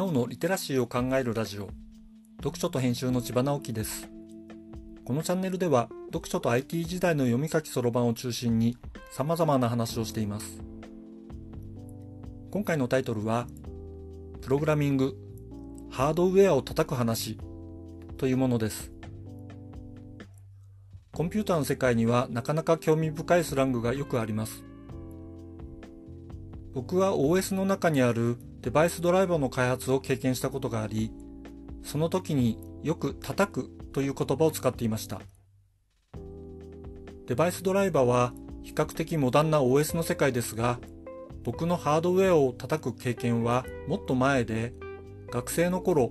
にゃおのリテラシーを考えるラジオ。読書と編集の千葉直樹です。このチャンネルでは読書と IT 時代の読み書きそろばんを中心に様々な話をしています。今回のタイトルはプログラミングハードウェアを叩く話というものです。コンピューターの世界にはなかなか興味深いスラングがよくあります。僕は OS の中にあるデバイスドライバーの開発を経験したことがあり、その時によく叩くという言葉を使っていました。デバイスドライバーは比較的モダンな OS の世界ですが、僕のハードウェアを叩く経験はもっと前で、学生の頃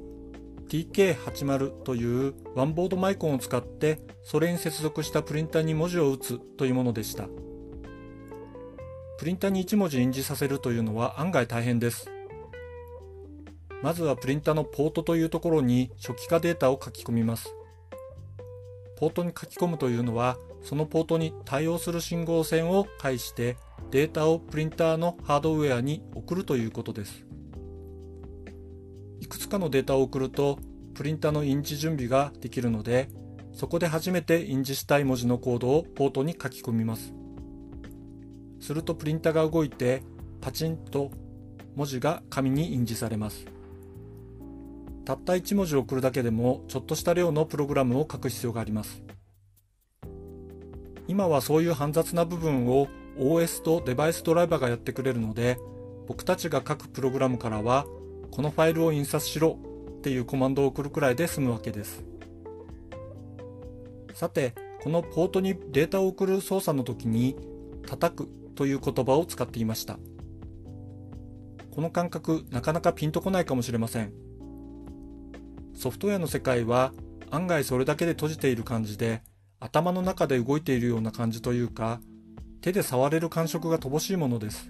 TK80 というワンボードマイコンを使ってそれに接続したプリンターに文字を打つというものでした。プリンターに1文字印字させるというのは案外大変です。まずはプリンタのポートというところに初期化データを書き込みます。ポートに書き込むというのは、そのポートに対応する信号線を介してデータをプリンターのハードウェアに送るということです。いくつかのデータを送ると、プリンタの印字準備ができるので、そこで初めて印字したい文字のコードをポートに書き込みます。するとプリンタが動いてパチンと文字が紙に印字されます。たった1文字を送るだけでもちょっとした量のプログラムを書く必要があります。今はそういう煩雑な部分を OS とデバイスドライバーがやってくれるので僕たちが書くプログラムからはこのファイルを印刷しろっていうコマンドを送るくらいで済むわけです。さて、このポートにデータを送る操作の時に叩くという言葉を使っていました。この感覚なかなかピンとこないかもしれません。ソフトウェアの世界は案外それだけで閉じている感じで頭の中で動いているような感じというか手で触れる感触が乏しいものです。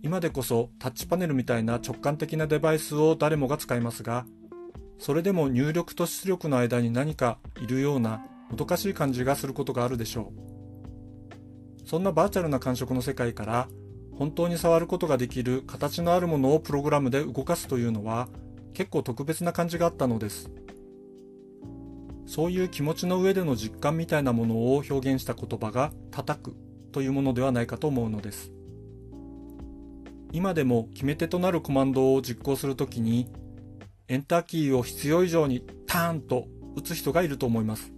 今でこそタッチパネルみたいな直感的なデバイスを誰もが使いますがそれでも入力と出力の間に何かいるようなもどかしい感じがすることがあるでしょう。そんなバーチャルな感触の世界から本当に触ることができる形のあるものをプログラムで動かすというのは結構特別な感じがあったのです。そういう気持ちの上での実感みたいなものを表現した言葉が叩くというものではないかと思うのです。今でも決め手となるコマンドを実行するときにエンターキーを必要以上にターンと打つ人がいると思います。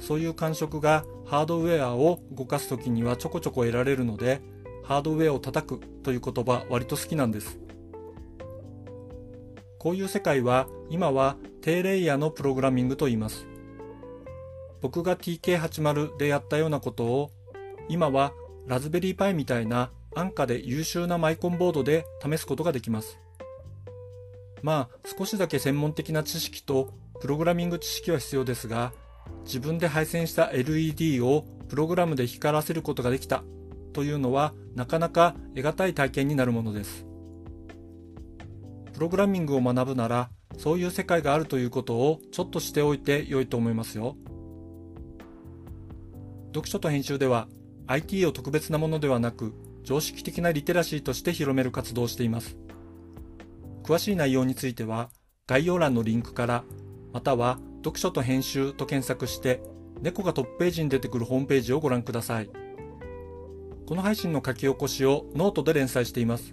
そういう感触がハードウェアを動かす時にはちょこちょこ得られるので、ハードウェアを叩くという言葉割と好きなんです。こういう世界は今は低レイヤーのプログラミングと言います。僕が TK80 でやったようなことを今はラズベリーパイみたいな安価で優秀なマイコンボードで試すことができます。まあ少しだけ専門的な知識とプログラミング知識は必要ですが自分で配線した LED をプログラムで光らせることができたというのはなかなか得難い体験になるものです。プログラミングを学ぶならそういう世界があるということをちょっとしておいて良いと思いますよ。読書と編集では IT を特別なものではなく常識的なリテラシーとして広める活動をしています。詳しい内容については概要欄のリンクからまたは読書と編集と検索して猫がトップページに出てくるホームページをご覧ください。この配信の書き起こしをノートで連載しています。